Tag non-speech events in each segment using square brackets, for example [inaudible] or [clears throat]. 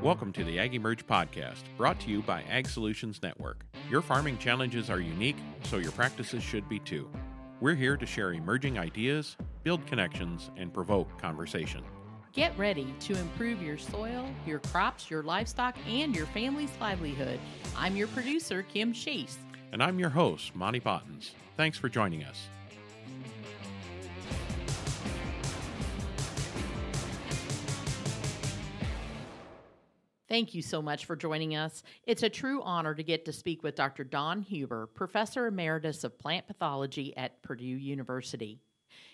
Welcome to the Ag Emerge podcast, brought to you by Ag Solutions Network. Your farming challenges are unique, so your practices should be too. We're here to share emerging ideas, build connections, and provoke conversation. Get ready to improve your soil, your crops, your livestock, and your family's livelihood. I'm your producer, Kim Chase. And I'm your host, Monty Bottens. Thanks for joining us. Thank you so much for joining us. It's a true honor to get to speak with Dr. Don Huber, Professor Emeritus of Plant Pathology at Purdue University.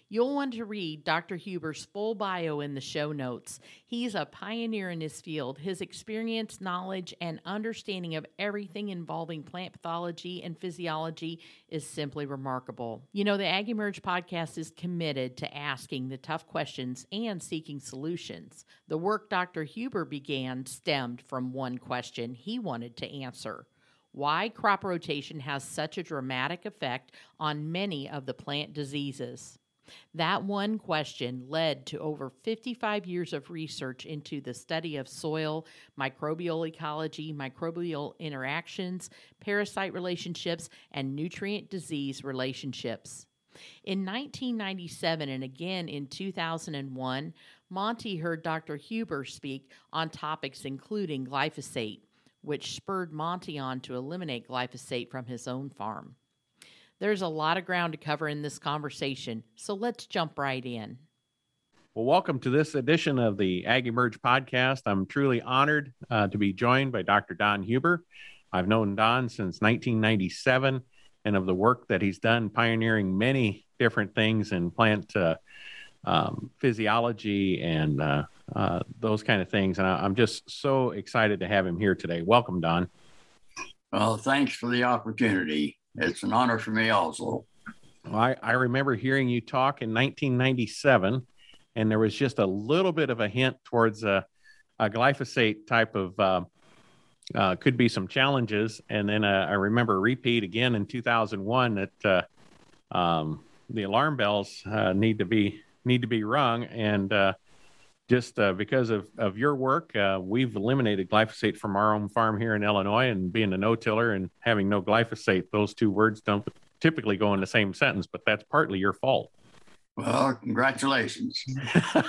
You'll want to read Dr. Huber's full bio in the show notes. He's a pioneer in his field. His experience, knowledge, and understanding of everything involving plant pathology and physiology is simply remarkable. You know, the Ag Emerge podcast is committed to asking the tough questions and seeking solutions. The work Dr. Huber began stemmed from one question he wanted to answer why crop rotation has such a dramatic effect on many of the plant diseases. That one question led to over 55 years of research into the study of soil, microbial ecology, microbial interactions, parasite relationships, and nutrient disease relationships. In 1997 and again in 2001, Monty heard Dr. Huber speak on topics including glyphosate, which spurred Monty on to eliminate glyphosate from his own farm. There's a lot of ground to cover in this conversation, so let's jump right in. Well, welcome to this edition of the Ag Emerge podcast. I'm truly honored uh, to be joined by Dr. Don Huber. I've known Don since 1997 and of the work that he's done pioneering many different things in plant uh, um, physiology and uh, uh those kind of things. And I, am just so excited to have him here today. Welcome, Don. Well, thanks for the opportunity it's an honor for me also. Well, I, I remember hearing you talk in 1997, and there was just a little bit of a hint towards a, a glyphosate type of uh, uh, could be some challenges. And then uh, I remember repeat again in 2001 that uh, um, the alarm bells uh, need to be need to be rung, and uh, just uh, because of, of your work, uh, we've eliminated glyphosate from our own farm here in Illinois. And being a no tiller and having no glyphosate, those two words don't typically go in the same sentence, but that's partly your fault. Well, congratulations.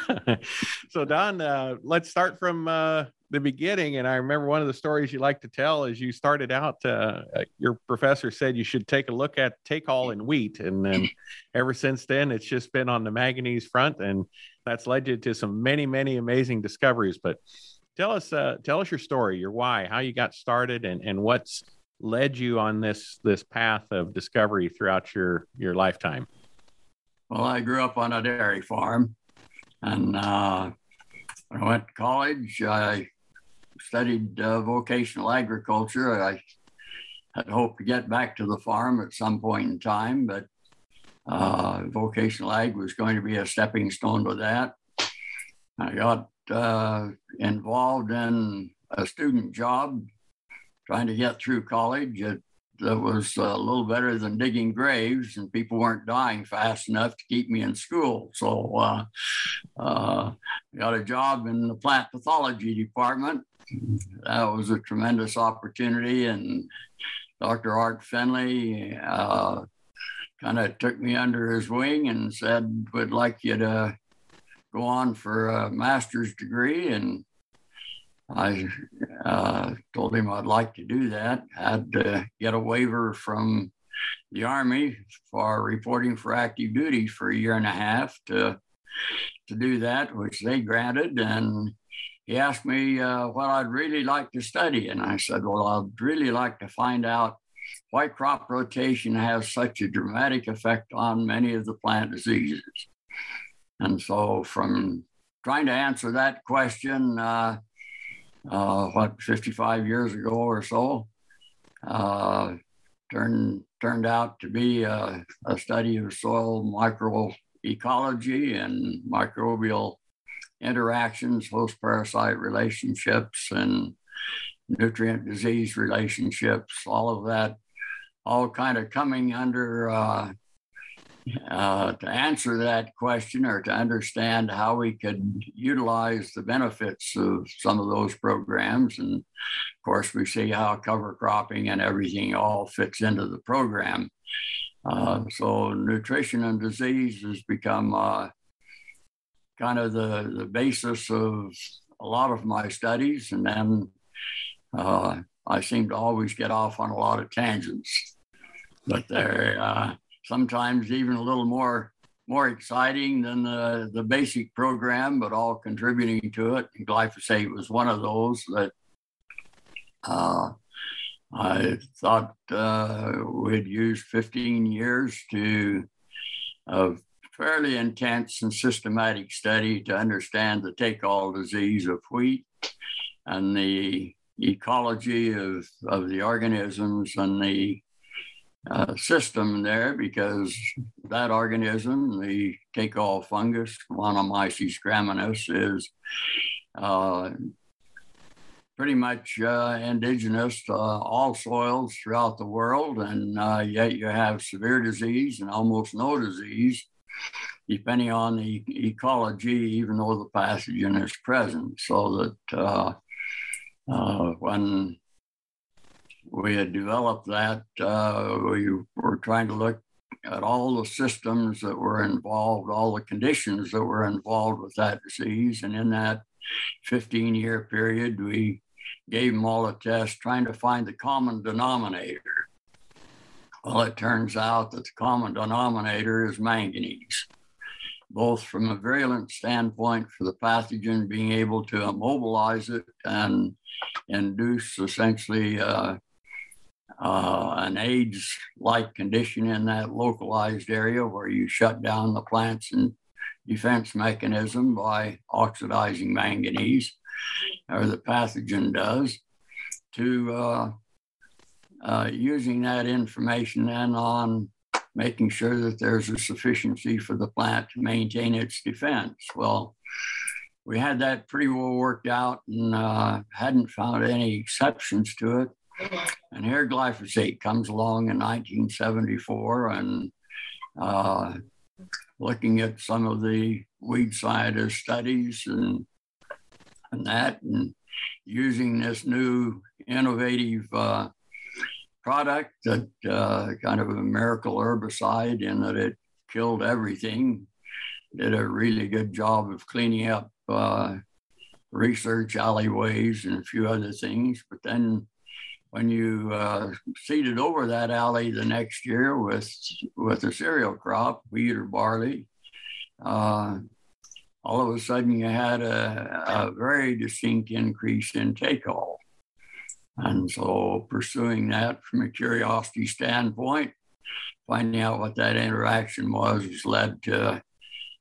[laughs] so, Don, uh, let's start from uh, the beginning. And I remember one of the stories you like to tell is you started out, uh, your professor said you should take a look at take all in wheat. And then [laughs] ever since then, it's just been on the manganese front. And that's led you to some many, many amazing discoveries. But tell us, uh, tell us your story, your why, how you got started, and and what's led you on this this path of discovery throughout your your lifetime. Well, I grew up on a dairy farm, and uh, when I went to college, I studied uh, vocational agriculture. I had hoped to get back to the farm at some point in time, but uh, vocational ag was going to be a stepping stone to that. I got uh, involved in a student job trying to get through college. It, was a little better than digging graves, and people weren't dying fast enough to keep me in school. So uh, uh, got a job in the plant pathology department. That was a tremendous opportunity, and Dr. Art Finley uh, kind of took me under his wing and said, We'd like you to go on for a master's degree." And I uh, told him I'd like to do that. Had to get a waiver from the Army for reporting for active duty for a year and a half to to do that, which they granted. And he asked me uh, what I'd really like to study, and I said, "Well, I'd really like to find out why crop rotation has such a dramatic effect on many of the plant diseases. And so, from trying to answer that question, uh, uh, what 55 years ago or so, uh, turned turned out to be a, a study of soil microecology and microbial interactions, host parasite relationships, and nutrient disease relationships, all of that, all kind of coming under uh, uh, to answer that question or to understand how we could utilize the benefits of some of those programs. And of course, we see how cover cropping and everything all fits into the program. Uh, so, nutrition and disease has become uh, kind of the, the basis of a lot of my studies. And then uh, I seem to always get off on a lot of tangents, but they're uh, sometimes even a little more more exciting than the, the basic program, but all contributing to it. And glyphosate was one of those that uh, I thought uh, we'd use 15 years to of fairly intense and systematic study to understand the take-all disease of wheat and the ecology of, of the organisms and the uh, system there because that organism, the take-all fungus, Gaeumannomyces graminis, is uh, pretty much uh, indigenous to all soils throughout the world, and uh, yet you have severe disease and almost no disease, depending on the ecology, even though the pathogen is present. So that uh, uh, when we had developed that. Uh, we were trying to look at all the systems that were involved, all the conditions that were involved with that disease. And in that 15 year period, we gave them all a test trying to find the common denominator. Well, it turns out that the common denominator is manganese, both from a virulent standpoint for the pathogen being able to immobilize it and induce essentially uh, uh, an AIDS like condition in that localized area where you shut down the plant's and defense mechanism by oxidizing manganese, or the pathogen does, to uh, uh, using that information then on making sure that there's a sufficiency for the plant to maintain its defense. Well, we had that pretty well worked out and uh, hadn't found any exceptions to it. And here glyphosate comes along in 1974 and uh, looking at some of the weed scientist studies and, and that, and using this new innovative uh, product that uh, kind of a miracle herbicide in that it killed everything, did a really good job of cleaning up uh, research alleyways and a few other things. But then when you uh, seeded over that alley the next year with with a cereal crop, wheat or barley, uh, all of a sudden you had a, a very distinct increase in take-all. And so pursuing that from a curiosity standpoint, finding out what that interaction was, has led to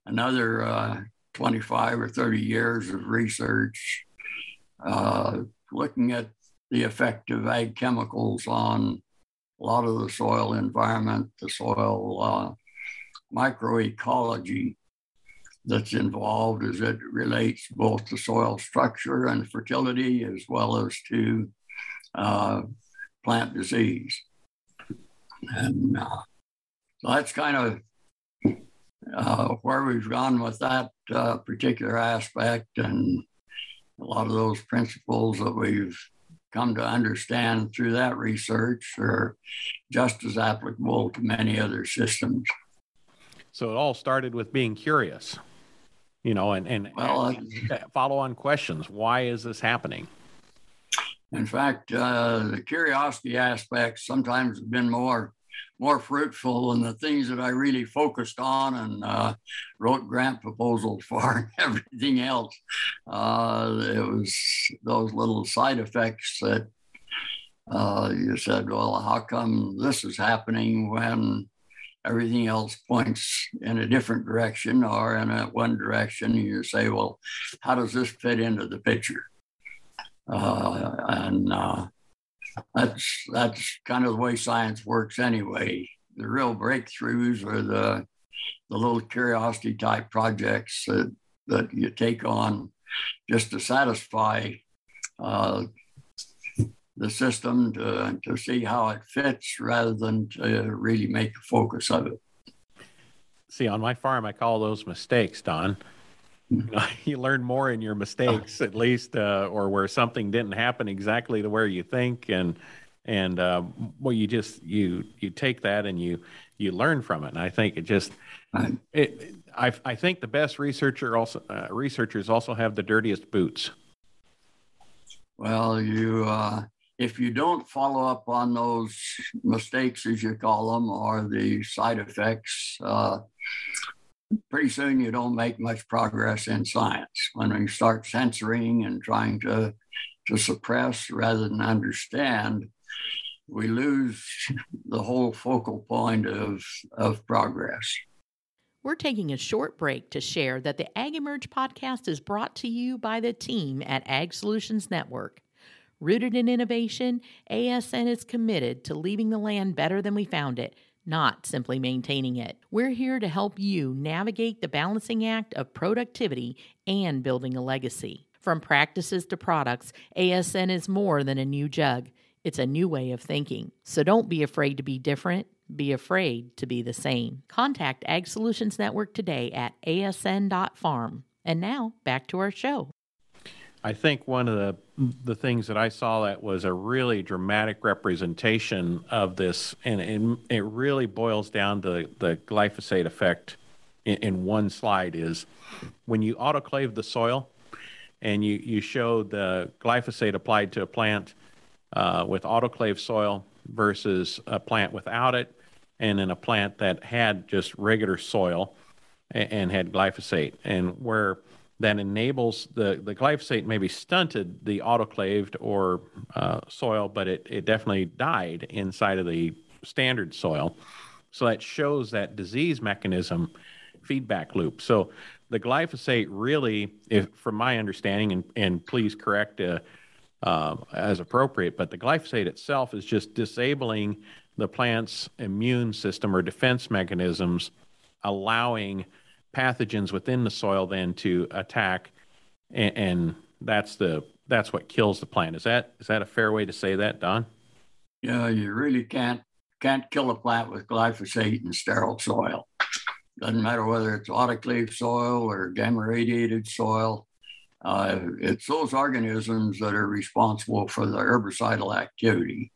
another uh, 25 or 30 years of research uh, looking at the effect of ag chemicals on a lot of the soil environment, the soil uh, microecology that's involved as it relates both to soil structure and fertility as well as to uh, plant disease. And uh, so that's kind of uh, where we've gone with that uh, particular aspect and a lot of those principles that we've come to understand through that research are just as applicable to many other systems. So it all started with being curious, you know, and, and well, uh, follow on questions. Why is this happening? In fact, uh, the curiosity aspects sometimes have been more more fruitful than the things that I really focused on and uh, wrote grant proposals [laughs] for and everything else. Uh, it was those little side effects that uh, you said, well, how come this is happening when everything else points in a different direction or in a one direction? And You say, well, how does this fit into the picture? Uh, and uh, that's that's kind of the way science works anyway. The real breakthroughs are the the little curiosity type projects that that you take on just to satisfy uh, the system to, to see how it fits rather than to really make a focus of it. see, on my farm, I call those mistakes, Don. [laughs] You, learn more in your mistakes, at least, uh, or where something didn't happen exactly the way you think, and and uh, well, you just you you take that and you you learn from it. And I think it just it, I I think the best researcher also uh, researchers also have the dirtiest boots. Well, you uh, if you don't follow up on those mistakes, as you call them, or the side effects, uh, pretty soon you don't make much progress in science. When you start censoring and trying to to suppress rather than understand, we lose the whole focal point of, of progress. We're taking a short break to share that the Ag Emerge podcast is brought to you by the team at Ag Solutions Network. Rooted in innovation, ASN is committed to leaving the land better than we found it, not simply maintaining it. We're here to help you navigate the balancing act of productivity and building a legacy. From practices to products, ASN is more than a new jug. It's a new way of thinking. So don't be afraid to be different. Be afraid to be the same. Contact Ag Solutions Network today at asn.farm. And now back to our show. I think one of the the things that I saw that was a really dramatic representation of this, and, and it really boils down to the glyphosate effect in, in one slide is when you autoclave the soil and you, you show the glyphosate applied to a plant uh, with autoclave soil versus a plant without it, and then a plant that had just regular soil and, and had glyphosate, and where that enables the, the glyphosate maybe stunted the autoclaved or uh, soil, but it, it definitely died inside of the standard soil. So that shows that disease mechanism feedback loop. So the glyphosate really, if from my understanding, and, and please correct uh, uh, as appropriate, but the glyphosate itself is just disabling the plant's immune system or defense mechanisms, allowing pathogens within the soil then to attack, and, and that's the that's what kills the plant. Is that is that a fair way to say that, Don? Yeah, you really can't can't kill a plant with glyphosate in sterile soil. Doesn't matter whether it's autoclave soil or gamma radiated soil. Uh, it's those organisms that are responsible for the herbicidal activity.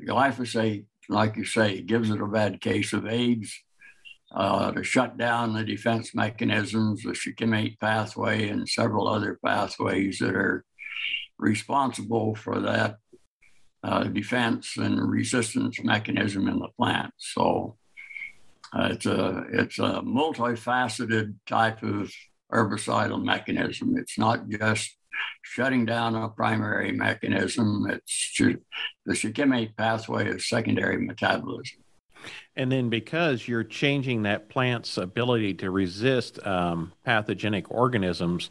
Glyphosate, like you say, gives it a bad case of AIDS uh, to shut down the defense mechanisms, the shikimate pathway, and several other pathways that are responsible for that uh, defense and resistance mechanism in the plant. So uh, it's a it's a multifaceted type of herbicidal mechanism. It's not just shutting down a primary mechanism. It's the shikimate pathway is secondary metabolism. And then because you're changing that plant's ability to resist um, pathogenic organisms,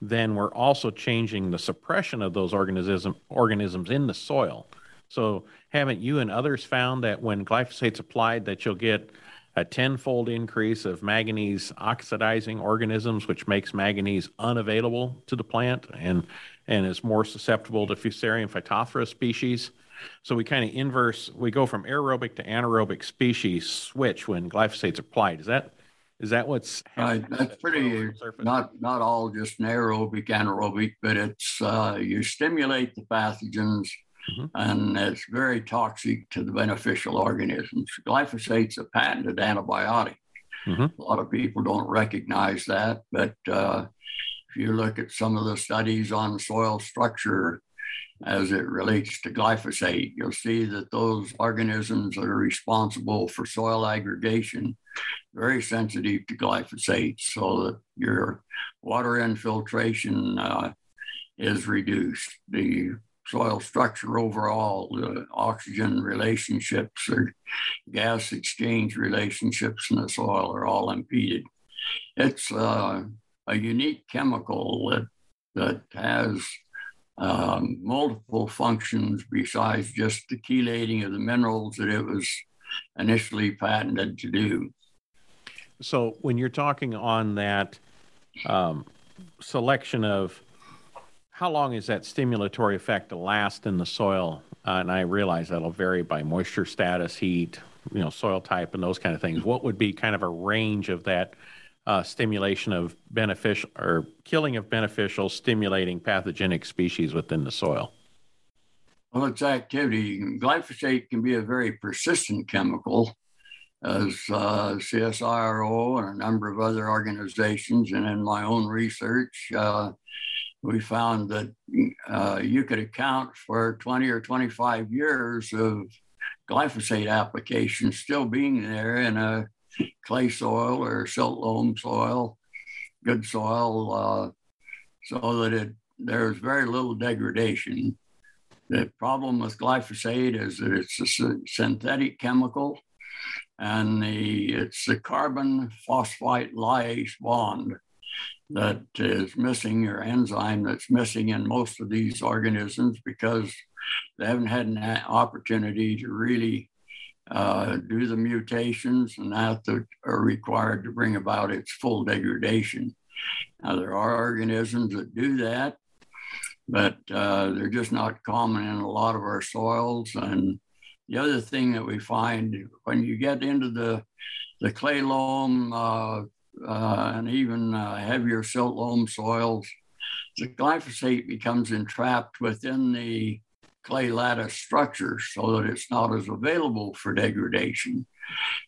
then we're also changing the suppression of those organism, organisms in the soil. So haven't you and others found that when glyphosate's applied that you'll get a tenfold increase of manganese oxidizing organisms, which makes manganese unavailable to the plant and, and is more susceptible to Fusarium phytophthora species? So we kind of inverse, we go from aerobic to anaerobic species switch when glyphosate's applied. Is that is that what's right? That's pretty not not all just anaerobic, anaerobic, but it's uh, you stimulate the pathogens, mm-hmm. and it's very toxic to the beneficial organisms. Glyphosate's a patented antibiotic. Mm-hmm. A lot of people don't recognize that, but uh, if you look at some of the studies on soil structure as it relates to glyphosate. You'll see that those organisms that are responsible for soil aggregation very sensitive to glyphosate, so that your water infiltration uh, is reduced. The soil structure overall, the oxygen relationships or gas exchange relationships in the soil are all impeded. It's uh, a unique chemical that that has um, multiple functions besides just the chelating of the minerals that it was initially patented to do. So, when you're talking on that um, selection of how long is that stimulatory effect to last in the soil? Uh, and I realize that'll vary by moisture status, heat, you know soil type and those kind of things, what would be kind of a range of that uh, stimulation of beneficial or killing of beneficial, stimulating pathogenic species within the soil? Well, its activity, glyphosate can be a very persistent chemical, as uh, CSIRO and a number of other organizations, and in my own research, uh, we found that uh, you could account for 20 or 25 years of glyphosate application still being there in a clay soil or silt loam soil, good soil, uh, so that it there's very little degradation. The problem with glyphosate is that it's a synthetic chemical, and the it's the carbon phosphate lyase bond that is missing or enzyme that's missing in most of these organisms because they haven't had an opportunity to really uh, do the mutations and that are required to bring about its full degradation. Now, there are organisms that do that, but uh, they're just not common in a lot of our soils. And the other thing that we find when you get into the, the clay loam uh, uh and even uh, heavier silt loam soils, the glyphosate becomes entrapped within the clay lattice structures so that it's not as available for degradation.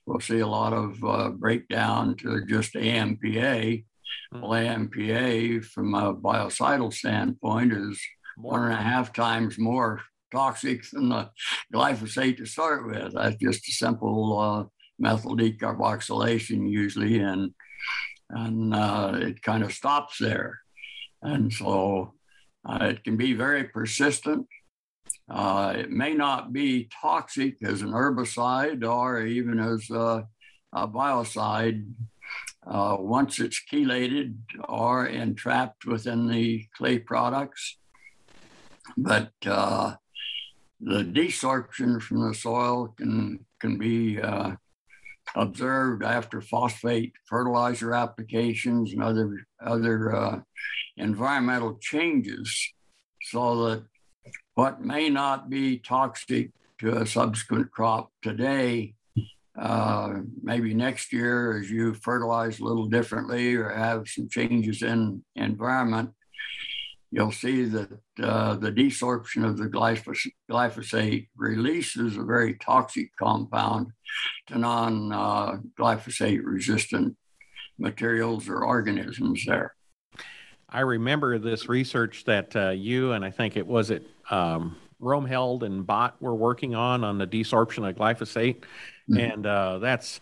We'll see a lot of uh, breakdown to just AMPA. Hmm. Well, AMPA, from a biocidal standpoint, is one and a half times more toxic than the glyphosate to start with. That's just a simple uh, methyl decarboxylation usually, and and uh, it kind of stops there. And so uh, it can be very persistent. Uh, it may not be toxic as an herbicide or even as a, a biocide uh, once it's chelated or entrapped within the clay products. But uh, the desorption from the soil can, can be uh, observed after phosphate fertilizer applications and other, other uh, environmental changes so that what may not be toxic to a subsequent crop today, uh, maybe next year as you fertilize a little differently or have some changes in environment, you'll see that uh, the desorption of the glyphosate, releases a very toxic compound to non uh, glyphosate resistant materials or organisms there. I remember this research that uh, you and I think it was it um, Romheld and Bott were working on on the desorption of glyphosate, mm-hmm. and uh, that's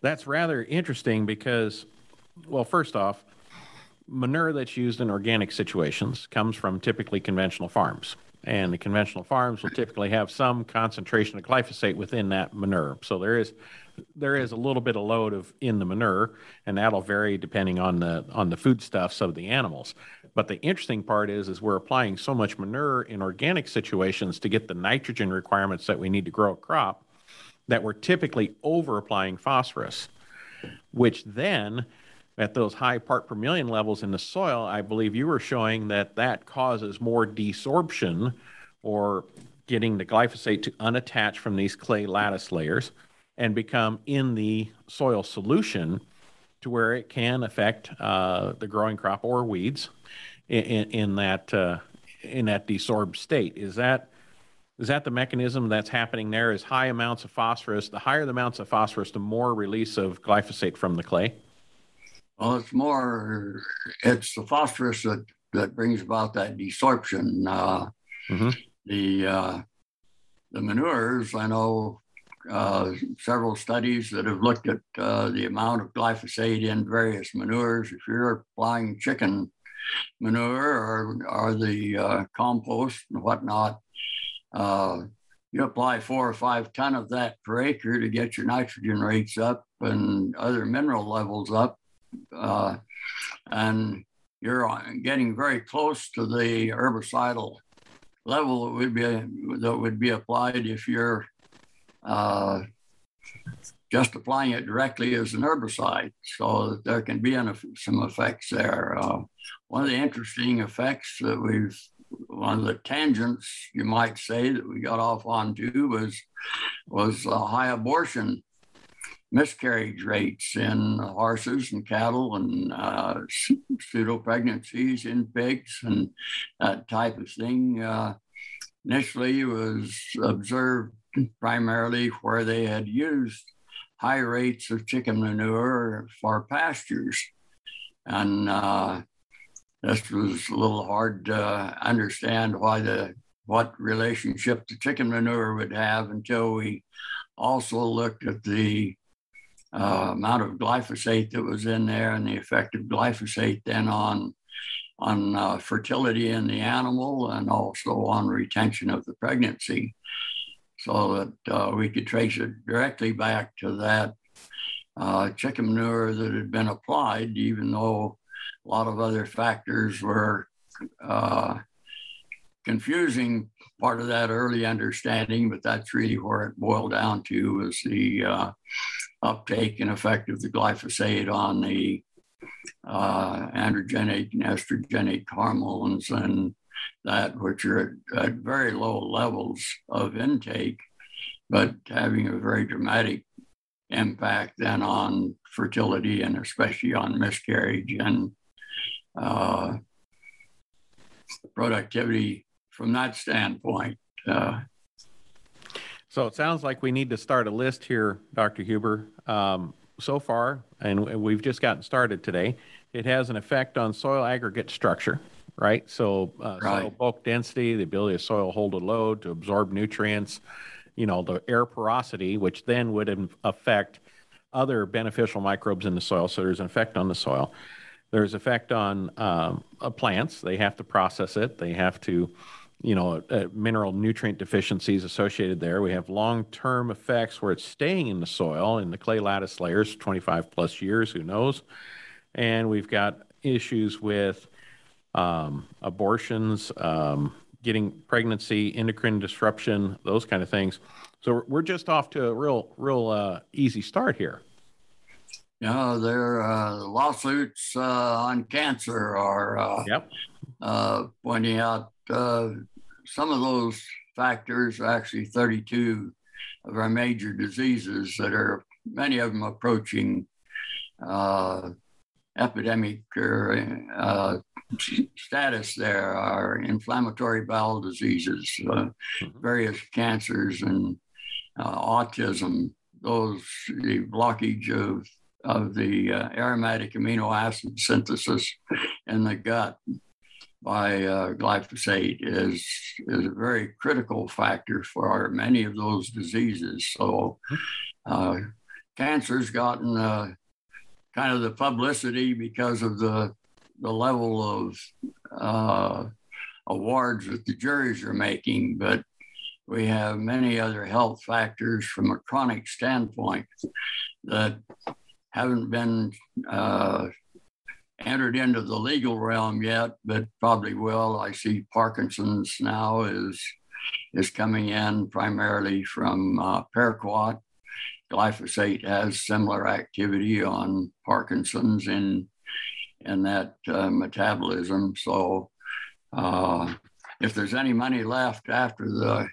that's rather interesting because, well, first off, manure that's used in organic situations comes from typically conventional farms. And the conventional farms will typically have some concentration of glyphosate within that manure. So there is there is a little bit of load of in the manure, and that'll vary depending on the on the foodstuffs of the animals. But the interesting part is, is we're applying so much manure in organic situations to get the nitrogen requirements that we need to grow a crop, that we're typically over applying phosphorus, which then at those high part per million levels in the soil, I believe you were showing that that causes more desorption or getting the glyphosate to unattach from these clay lattice layers and become in the soil solution to where it can affect uh, the growing crop or weeds in, in, in that uh, in that desorbed state. Is that is that the mechanism that's happening there? Is high amounts of phosphorus. The higher the amounts of phosphorus, the more release of glyphosate from the clay. Well, it's more. It's the phosphorus that that brings about that desorption. Uh, mm-hmm. The uh, the manures, I know uh, several studies that have looked at uh, the amount of glyphosate in various manures. If you're applying chicken manure or, or the uh, compost and whatnot, uh, you apply four or five ton of that per acre to get your nitrogen rates up and other mineral levels up. Uh, and you're getting very close to the herbicidal level that would be that would be applied if you're uh, just applying it directly as an herbicide. So there can be an, some effects there. Uh, one of the interesting effects that we've one of the tangents you might say that we got off onto was was high abortion miscarriage rates in horses and cattle and uh, pseudo pregnancies in pigs and that type of thing. Uh, initially it was observed primarily where they had used high rates of chicken manure for pastures. And uh, this was a little hard to understand why the what relationship the chicken manure would have until we also looked at the uh, amount of glyphosate that was in there and the effect of glyphosate then on on uh, fertility in the animal and also on retention of the pregnancy. So that uh, we could trace it directly back to that uh, chicken manure that had been applied, even though a lot of other factors were uh, confusing part of that early understanding, but that's really where it boiled down to was the uh, uptake and effect of the glyphosate on the uh, androgenic and estrogenic hormones and that which are at, at very low levels of intake, but having a very dramatic impact then on fertility and especially on miscarriage and uh, productivity from that standpoint. Uh, so it sounds like we need to start a list here, Dr. Huber. Um, so far, and we've just gotten started today, it has an effect on soil aggregate structure right? So uh, right. soil bulk density, the ability of soil hold a load to absorb nutrients, you know, the air porosity, which then would affect other beneficial microbes in the soil. So there's an effect on the soil. There's effect on um, uh, plants. They have to process it. They have to, you know, uh, mineral nutrient deficiencies associated there. We have long-term effects where it's staying in the soil in the clay lattice layers, 25 plus years, who knows? And we've got issues with um, abortions, um, getting pregnancy, endocrine disruption, those kind of things. So we're just off to a real, real uh, easy start here. Yeah, their uh, lawsuits uh, on cancer are uh, yep. Uh, pointing out uh, some of those factors. Actually, 32 of our major diseases that are many of them approaching epidemic or uh, status there are inflammatory bowel diseases, uh, mm-hmm. various cancers, and uh, autism. Those the blockage of of the uh, aromatic amino acid synthesis in the gut by uh, glyphosate is is a very critical factor for many of those diseases. So, mm-hmm. uh, cancer's gotten uh, kind of the publicity because of the the level of uh, awards that the juries are making, but we have many other health factors from a chronic standpoint that haven't been uh, entered into the legal realm yet, but probably will. I see Parkinson's now is is coming in primarily from uh, paraquat. Glyphosate has similar activity on Parkinson's in in that uh, metabolism. So uh, if there's any money left after the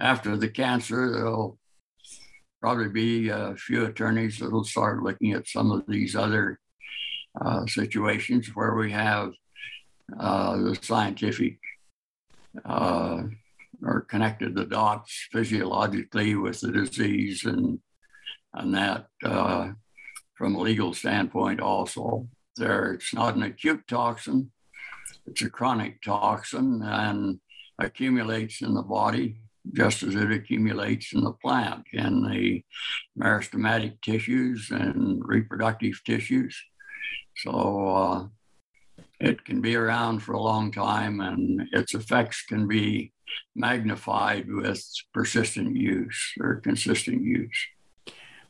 after the cancer, there'll probably be a few attorneys that'll start looking at some of these other uh, situations where we have uh, the scientific uh, or connected the dots physiologically with the disease and and that uh, from a legal standpoint also there. It's not an acute toxin, it's a chronic toxin and accumulates in the body just as it accumulates in the plant, in the meristematic tissues and reproductive tissues. So uh, it can be around for a long time and its effects can be magnified with persistent use or consistent use.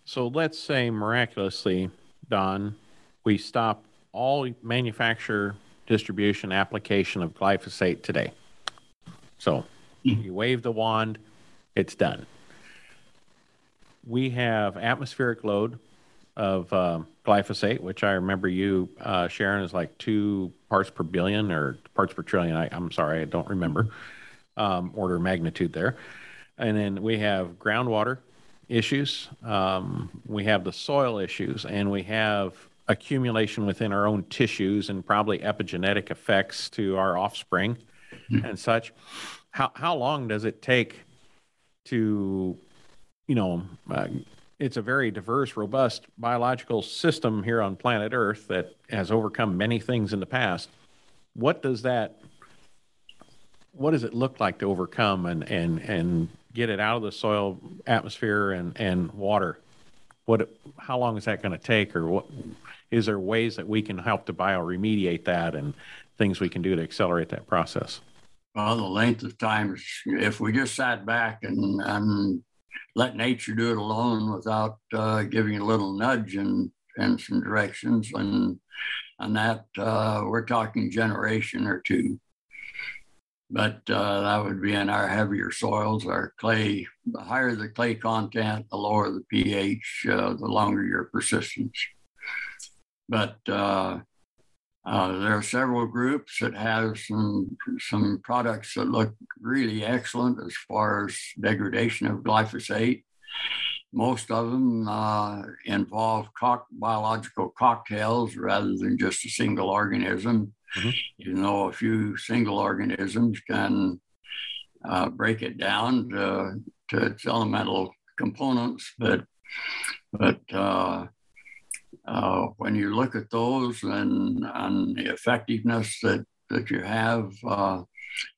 So let's say miraculously, Don, we stop all manufacture, distribution application of glyphosate today. So hmm. you wave the wand, it's done. We have atmospheric load of uh, glyphosate, which I remember you uh, sharing is like two parts per billion or parts per trillion. I, am sorry, I don't remember um, order of magnitude there. And then we have groundwater issues. Um, we have the soil issues, and we have accumulation within our own tissues and probably epigenetic effects to our offspring mm-hmm. and such. How how long does it take to, you know, uh, it's a very diverse, robust biological system here on planet Earth that has overcome many things in the past. What does that what does it look like to overcome and and and get it out of the soil atmosphere and and water what how long is that going to take or what is there ways that we can help to bioremediate that and things we can do to accelerate that process well the length of time if we just sat back and and let nature do it alone without uh, giving a little nudge and and some directions and and that uh, we're talking generation or two but uh, that would be in our heavier soils. Our clay, the higher the clay content, the lower the pH, uh, the longer your persistence. But uh, uh, there are several groups that have some some products that look really excellent as far as degradation of glyphosate. Most of them uh, involve co- biological cocktails rather than just a single organism. Mm-hmm. Even though a few single organisms can uh, break it down to, to, its elemental components, but but uh, when you look at those and, and the effectiveness that, that you have, uh,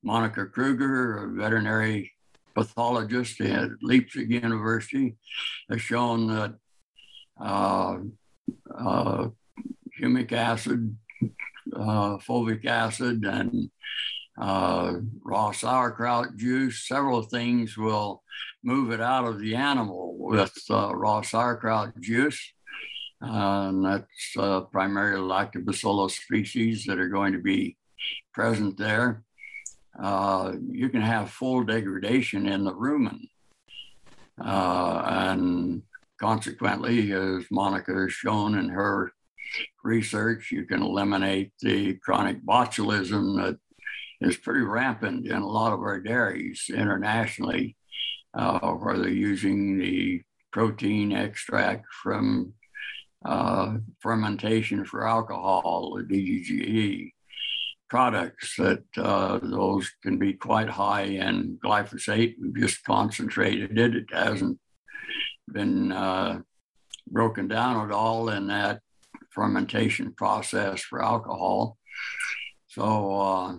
Monika Krüger, a veterinary pathologist at Leipzig University, has shown that uh, uh, humic acid uh, fulvic acid and uh, raw sauerkraut juice. Several things will move it out of the animal with uh, raw sauerkraut juice. And that's uh, primarily lactobacillus species that are going to be present there. Uh, you can have full degradation in the rumen. Uh, and consequently, as Monika has shown in her research, you can eliminate the chronic botulism that is pretty rampant in a lot of our dairies internationally, uh, where they're using the protein extract from uh, fermentation for alcohol, or DGE products that uh, those can be quite high in glyphosate. We've just concentrated it. It hasn't been uh, broken down at all in that fermentation process for alcohol. So, uh,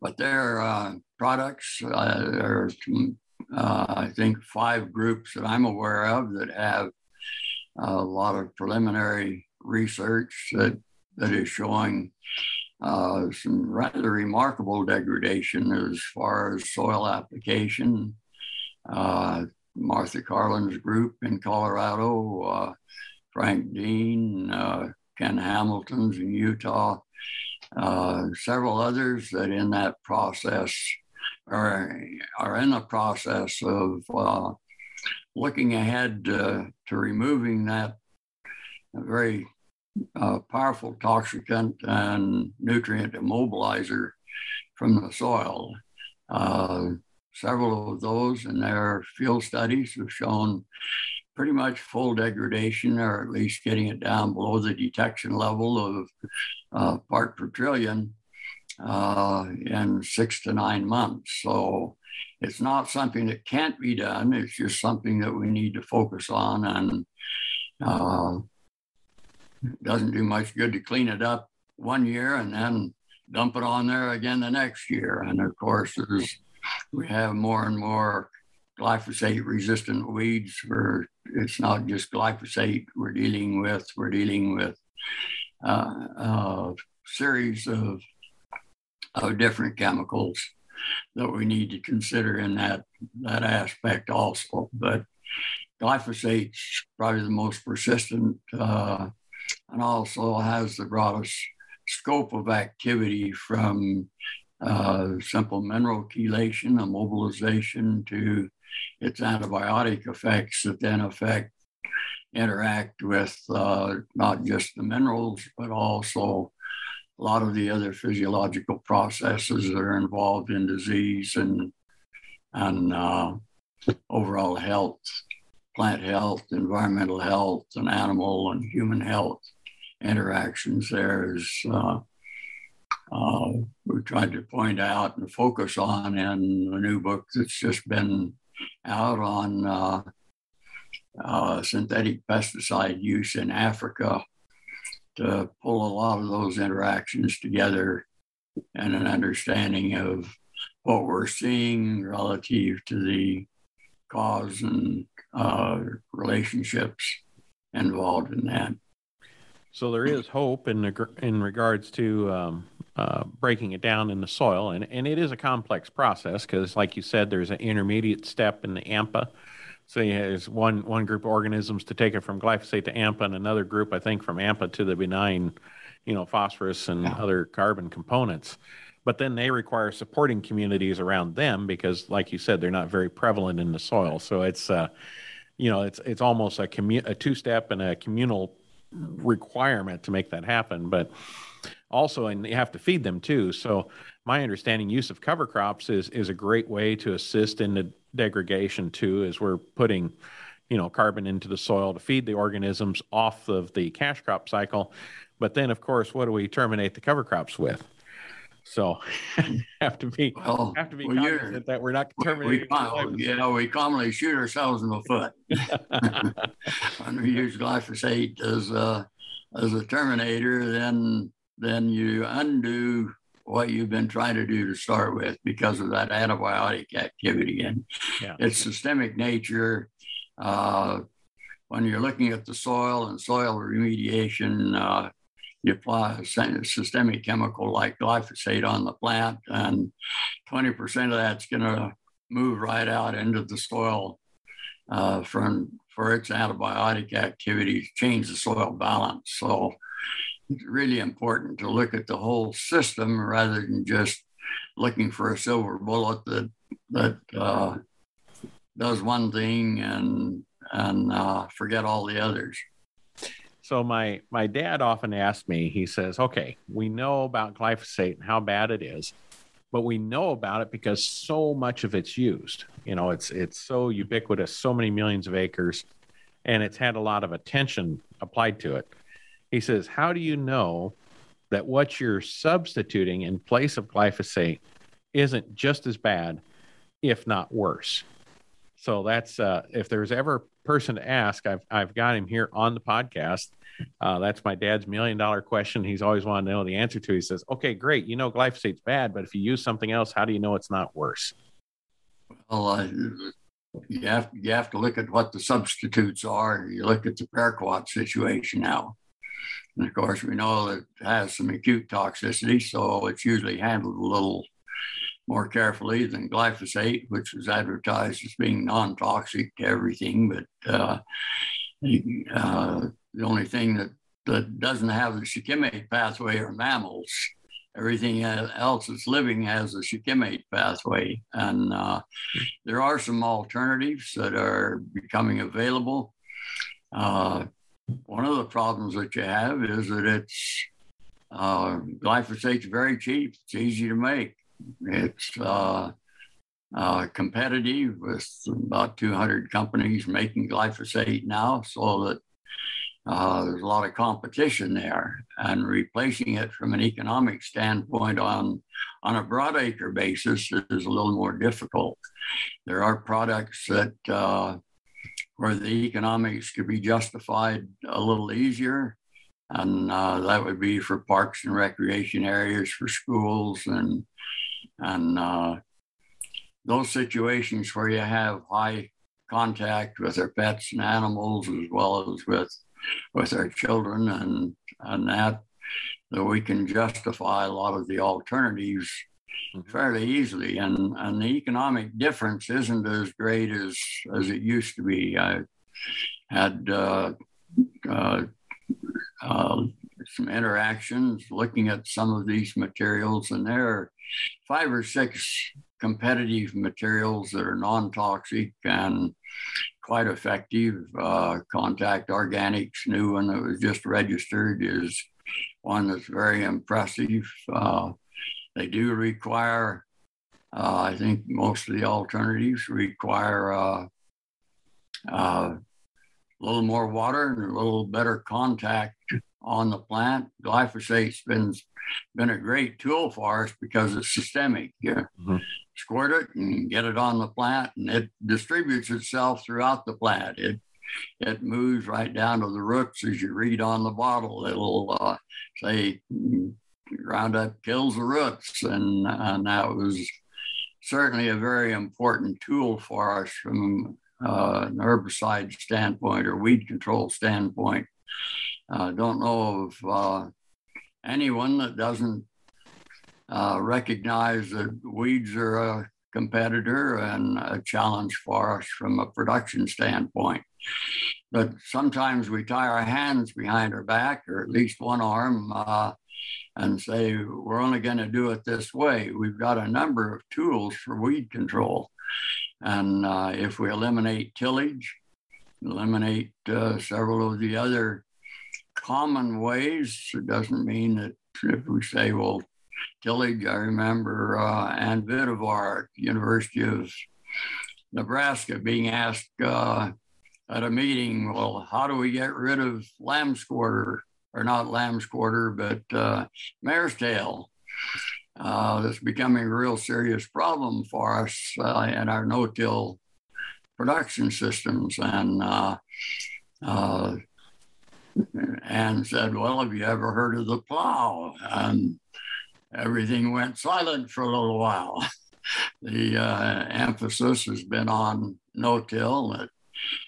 but their uh, products, uh, there's, uh, I think, five groups that I'm aware of that have a lot of preliminary research that, that is showing uh, some rather remarkable degradation as far as soil application. Uh, Martha Carlin's group in Colorado Frank Dean, uh, Ken Hamilton's in Utah, uh, several others that in that process are, are in the process of uh, looking ahead to removing that very uh, powerful toxicant and nutrient immobilizer from the soil. Uh, several of those in their field studies have shown pretty much full degradation, or at least getting it down below the detection level of uh, part per trillion uh, in six to nine months. So it's not something that can't be done. It's just something that we need to focus on, and uh, it doesn't do much good to clean it up one year and then dump it on there again the next year. And of course, there's we have more and more glyphosate resistant weeds for it's not just glyphosate we're dealing with we're dealing with uh, a series of of different chemicals that we need to consider in that that aspect also. But glyphosate's probably the most persistent uh, and also has the broadest scope of activity from uh, simple mineral chelation, immobilization to its antibiotic effects that then affect interact with uh, not just the minerals but also a lot of the other physiological processes that are involved in disease and and uh, overall health, plant health, environmental health, and animal and human health interactions. There is uh, uh, we tried to point out and focus on in the new book that's just been out on uh, uh, synthetic pesticide use in Africa to pull a lot of those interactions together and an understanding of what we're seeing relative to the cause and uh, relationships involved in that. So there is hope in in regards to um, uh, breaking it down in the soil, and and it is a complex process because, like you said, there's an intermediate step in the AMPA. So there's one one group of organisms to take it from glyphosate to AMPA, and another group, I think, from AMPA to the benign, you know, phosphorus and yeah. other carbon components. But then they require supporting communities around them because, like you said, they're not very prevalent in the soil. So it's, uh, you know, it's it's almost a commu- a two step and a communal requirement to make that happen. But also, and you have to feed them too. So my understanding, use of cover crops is is a great way to assist in the degradation too, as we're putting, you know, carbon into the soil to feed the organisms off of the cash crop cycle. But then, of course, what do we terminate the cover crops with? So [laughs] oh, have to be well, have to be well, cognizant that we're not terminating. We, you know, we commonly shoot ourselves in the foot when we use glyphosate as a, as a terminator. Then then you undo what you've been trying to do to start with because of that antibiotic activity and yeah. its systemic nature. Uh, when you're looking at the soil and soil remediation, uh, you apply a systemic chemical like glyphosate on the plant, and 20% of that's going to move right out into the soil uh, from, for its antibiotic activity, change the soil balance. So really important to look at the whole system rather than just looking for a silver bullet that that uh, does one thing and and uh, forget all the others. So my my dad often asks me. He says, "Okay, we know about glyphosate and how bad it is, but we know about it because so much of it's used. You know, it's it's so ubiquitous, so many millions of acres, and it's had a lot of attention applied to it." He says, "How do you know that what you're substituting in place of glyphosate isn't just as bad, if not worse?" So that's uh, if there's ever a person to ask, I've I've got him here on the podcast. Uh, that's my dad's million dollar question. He's always wanted to know the answer to. He says, "Okay, great. You know glyphosate's bad, but if you use something else, how do you know it's not worse?" Well, uh, you have you have to look at what the substitutes are. You look at the paraquat situation now, and of course we know that it has some acute toxicity, so it's usually handled a little more carefully than glyphosate, which was advertised as being non-toxic to everything, but uh, uh, the only thing that, that doesn't have the shikimate pathway are mammals. Everything else that's living has a shikimate pathway. And uh, there are some alternatives that are becoming available. One of the problems that you have is that it's uh, glyphosate's very cheap. It's easy to make. It's uh, uh, competitive with about 200 companies making glyphosate now, so that uh, there's a lot of competition there, and replacing it from an economic standpoint on on a broad acre basis is a little more difficult. There are products that uh, where the economics could be justified a little easier, and uh, that would be for parks and recreation areas, for schools, and and uh, those situations where you have high contact with their pets and animals as well as with with our children and and that that we can justify a lot of the alternatives. Fairly easily and and the economic difference isn't as great as as it used to be i had uh, uh, uh, some interactions looking at some of these materials and there are five or six competitive materials that are non-toxic and quite effective. Uh, Contact Organics, new one that was just registered, is one that's very impressive. Uh, they do require, uh, I think most of the alternatives require uh, uh, a little more water and a little better contact on the plant. Glyphosate's been been a great tool for us because it's systemic. You mm-hmm. squirt it and get it on the plant, and it distributes itself throughout the plant. It it moves right down to the roots as you read on the bottle. It'll uh, say Roundup kills the roots, and and that was certainly a very important tool for us from uh, an herbicide standpoint or weed control standpoint. I uh, don't know of uh, anyone that doesn't uh, recognize that weeds are a competitor and a challenge for us from a production standpoint. But sometimes we tie our hands behind our back, or at least one arm, uh, and say, we're only going to do it this way. We've got a number of tools for weed control. And uh, if we eliminate tillage, eliminate uh, several of the other common ways, it doesn't mean that if we say, well, tillage, I remember uh, Anne Vidaver at University of Nebraska being asked uh, at a meeting, well, how do we get rid of lamb's quarter, or not lamb's quarter, but uh, mare's tail? uh, that's becoming a real serious problem for us uh, in our no-till production systems. And uh, uh, and said, "Well, have you ever heard of the plow?" And everything went silent for a little while. [laughs] the uh, emphasis has been on no-till,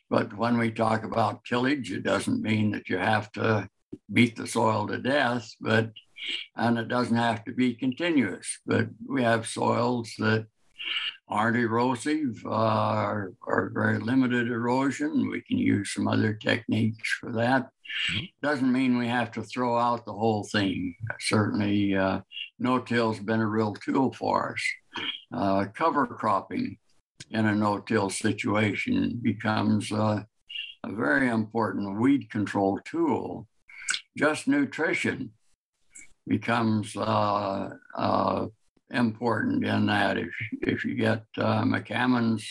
but when we talk about tillage, it doesn't mean that you have to beat the soil to death, but and it doesn't have to be continuous. But we have soils that aren't erosive uh, or, very limited erosion. We can use some other techniques for that. Mm-hmm. Doesn't mean we have to throw out the whole thing. Certainly, uh, no-till's been a real tool for us. Uh, cover cropping in a no-till situation becomes uh, a very important weed control tool. Just nutrition becomes uh, uh, important in that. If, if you get uh, McCaman's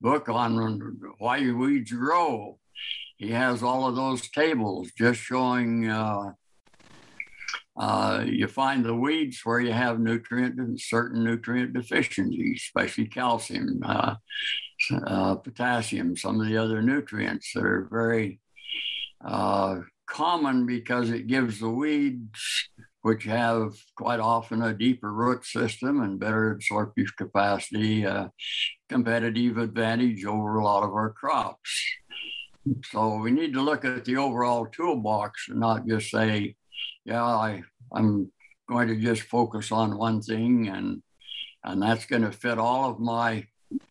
book on why weeds grow, he has all of those tables just showing uh, uh, you find the weeds where you have nutrient and certain nutrient deficiencies, especially calcium, uh, potassium, some of the other nutrients that are very common because it gives the weeds which have quite often a deeper root system and better absorptive capacity, uh, competitive advantage over a lot of our crops. So we need to look at the overall toolbox and not just say, yeah, I, I'm going to just focus on one thing and and that's going to fit all of my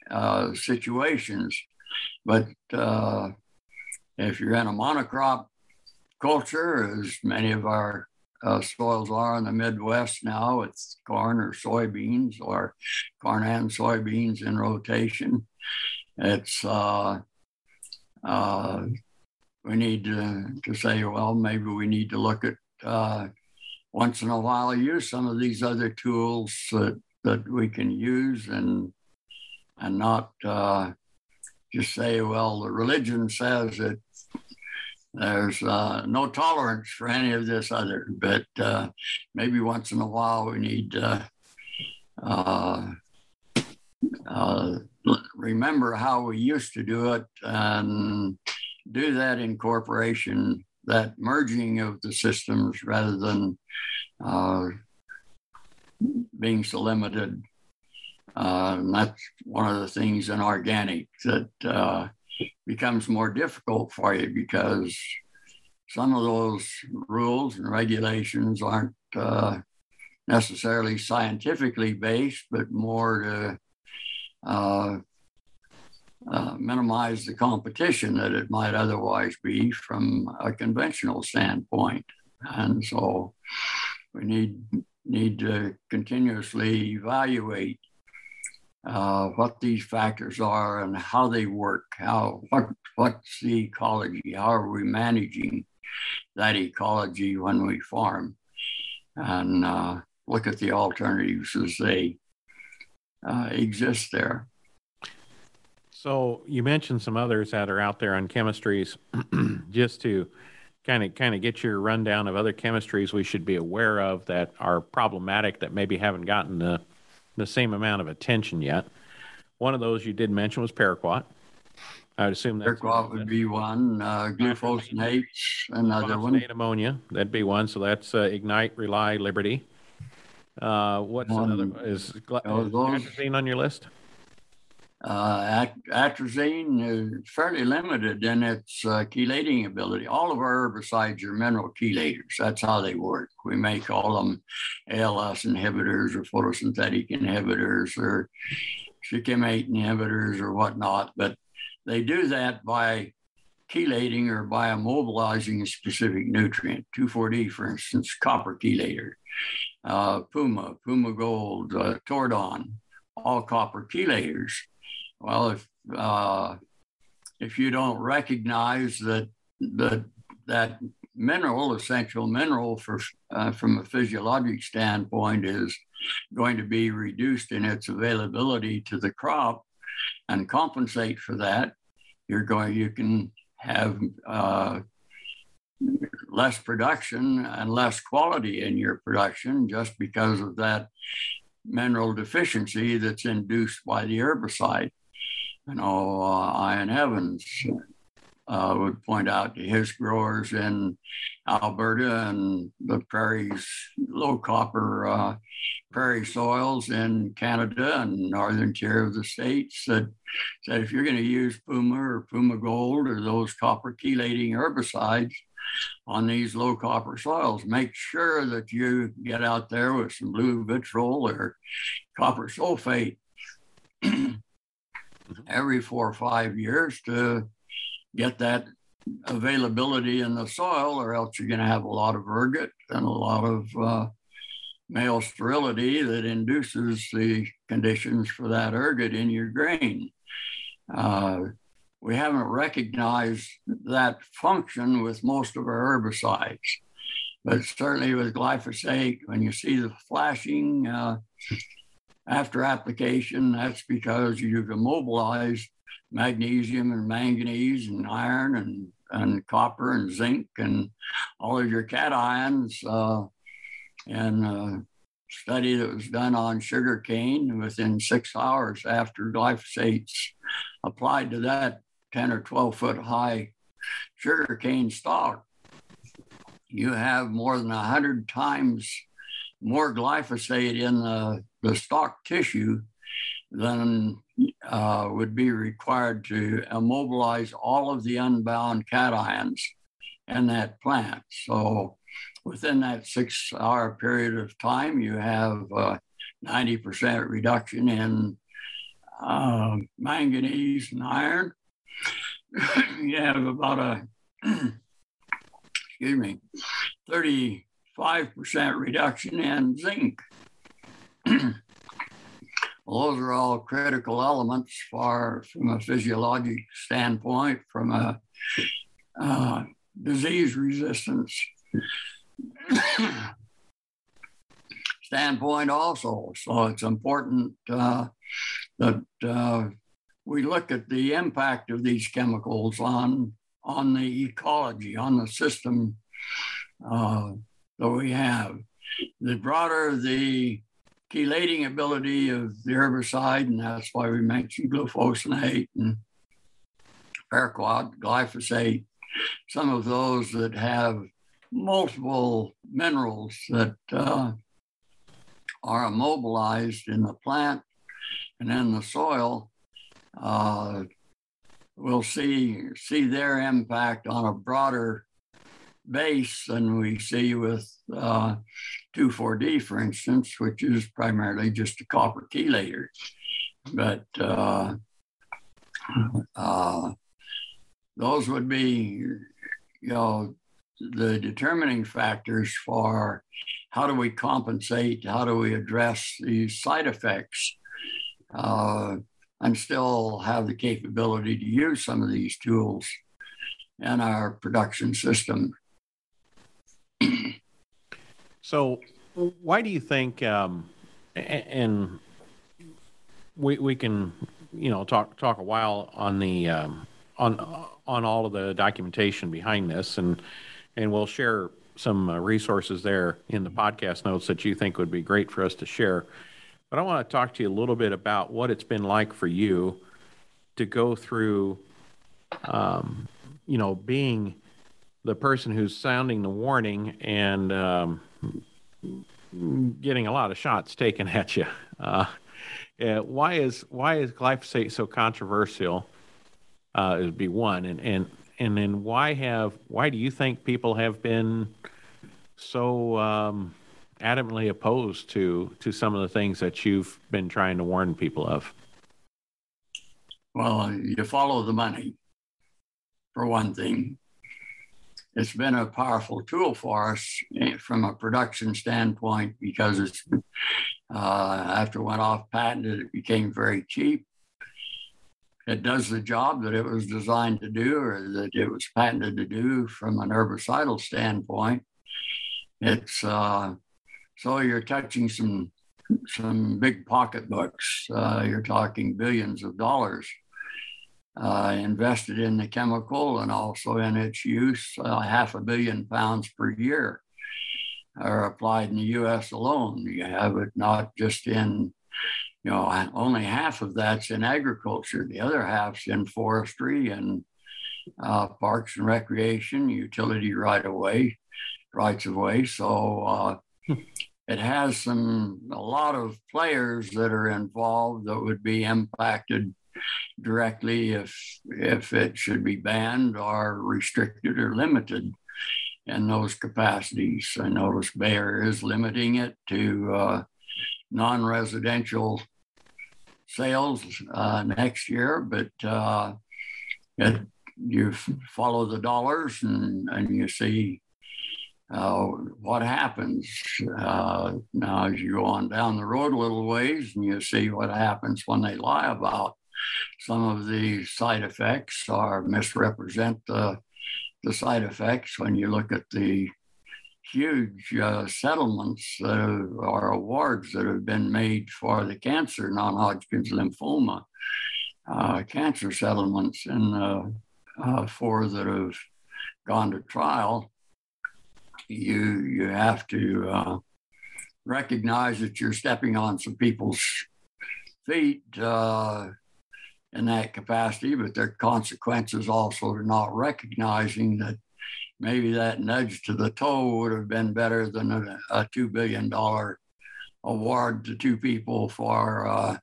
uh, situations. But uh, if you're in a monocrop culture, as many of our uh, soils are in the Midwest now. It's corn or soybeans or corn and soybeans in rotation. It's uh, uh, we need to, to say, well, maybe we need to look at uh, once in a while use some of these other tools that, that we can use and and not uh, just say, well, the religion says that there's uh, no tolerance for any of this other, but uh, maybe once in a while we need to uh, uh, remember how we used to do it and do that incorporation, that merging of the systems rather than uh, being so limited. Uh, that's one of the things in organic that becomes more difficult for you because some of those rules and regulations aren't uh, necessarily scientifically based, but more to uh, uh, minimize the competition that it might otherwise be from a conventional standpoint. And so we need need to continuously evaluate uh, what these factors are and how they work, how what what's the ecology, how are we managing that ecology when we farm and uh, look at the alternatives as they uh, exist there. So you mentioned some others that are out there on chemistries, [clears throat] just to kind of kind of get your rundown of other chemistries we should be aware of that are problematic that maybe haven't gotten the the same amount of attention yet. One of those you did mention was paraquat. I would assume that's paraquat would be one. Uh, glufosinate, another one. ammonium, that'd be one. So that's uh, ignite, rely, liberty. Uh, what's um, another? Is, is atrazine on your list? Uh, atrazine is fairly limited in its uh, chelating ability. All of our herbicides are mineral chelators. That's how they work. We may call them ALS inhibitors or photosynthetic inhibitors or shikimate inhibitors or whatnot, but they do that by chelating or by immobilizing a specific nutrient. 2,4-D, for instance, copper chelator, uh, Puma, Puma Gold, uh, Tordon, all copper chelators. Well, if uh, if you don't recognize that that that mineral, essential mineral, for uh, from a physiologic standpoint, is going to be reduced in its availability to the crop, and compensate for that, you're going you can have uh, less production and less quality in your production just because of that mineral deficiency that's induced by the herbicide you know, uh, Ieuan Evans uh, would point out to his growers in Alberta and the prairies, low copper uh, prairie soils in Canada and northern tier of the states that said if you're going to use Puma or Puma Gold or those copper chelating herbicides on these low copper soils, make sure that you get out there with some blue vitriol or copper sulfate [clears throat] every four or five years to get that availability in the soil, or else you're going to have a lot of ergot and a lot of uh, male sterility that induces the conditions for that ergot in your grain. Uh, we haven't recognized that function with most of our herbicides, but certainly with glyphosate, when you see the flashing, uh, after application, that's because you've immobilized magnesium and manganese and iron and, and copper and zinc and all of your cations. Uh, and a study that was done on sugar cane within six hours after glyphosate's applied to that 10 or 12 foot high sugar cane stalk, you have more than 100 times more glyphosate in the the stalk tissue then uh, would be required to immobilize all of the unbound cations in that plant. So within that six hour period of time, you have a 90% reduction in uh, manganese and iron. [clears throat] you have about a, [clears throat] excuse me, 35% reduction in zinc. [clears throat] those are all critical elements for, from a physiologic standpoint, from a uh, disease resistance [clears throat] standpoint also. So it's important uh, that uh, we look at the impact of these chemicals on on the ecology, on the system uh, that we have. The broader the chelating ability of the herbicide, and that's why we mentioned glufosinate and paraquat, glyphosate, some of those that have multiple minerals that uh, are immobilized in the plant and in the soil. Uh, we'll see see their impact on a broader base than we see with uh, 2,4-D, for instance, which is primarily just a copper chelator. But uh, uh, those would be, you know, the determining factors for how do we compensate, how do we address these side effects, uh, and still have the capability to use some of these tools in our production system [clears throat] so, why do you think? Um, and we we can you know talk talk a while on the um, on on all of the documentation behind this, and and we'll share some uh, resources there in the podcast notes that you think would be great for us to share. But I want to talk to you a little bit about what it's been like for you to go through, um, you know, being the person who's sounding the warning and um, getting a lot of shots taken [laughs] at you. Uh, why is why is glyphosate so controversial? Uh, would be one, and and and then why have why do you think people have been so um, adamantly opposed to to some of the things that you've been trying to warn people of? Well, you follow the money, for one thing. It's been a powerful tool for us eh, from a production standpoint because it's uh, after it went off patent, it became very cheap. It does the job that it was designed to do or that it was patented to do from an herbicidal standpoint. It's uh, so you're touching some some big pocketbooks. Uh, you're talking billions of dollars uh, invested in the chemical and also in its use. Uh, half a billion pounds per year are applied in the U.S. alone. You have it not just in you know, only half of that's in agriculture. The other half's in forestry and uh, parks and recreation, utility right of way, rights of way. So uh, it has some a lot of players that are involved that would be impacted directly if if it should be banned or restricted or limited in those capacities. I notice Bayer is limiting it to uh, non-residential sales uh, next year, but uh, it, you follow the dollars and, and you see uh, what happens. Uh, now, as you go on down the road a little ways and you see what happens when they lie about some of the side effects or misrepresent the, the side effects when you look at the huge uh, settlements uh, or awards that have been made for the cancer, non Hodgkin's lymphoma, uh, cancer settlements, and uh, uh, four that have gone to trial. You, you have to uh, recognize that you're stepping on some people's feet in that capacity, but there are consequences also to not recognizing that maybe that nudge to the toe would have been better than a, a $2 billion award to two people for uh,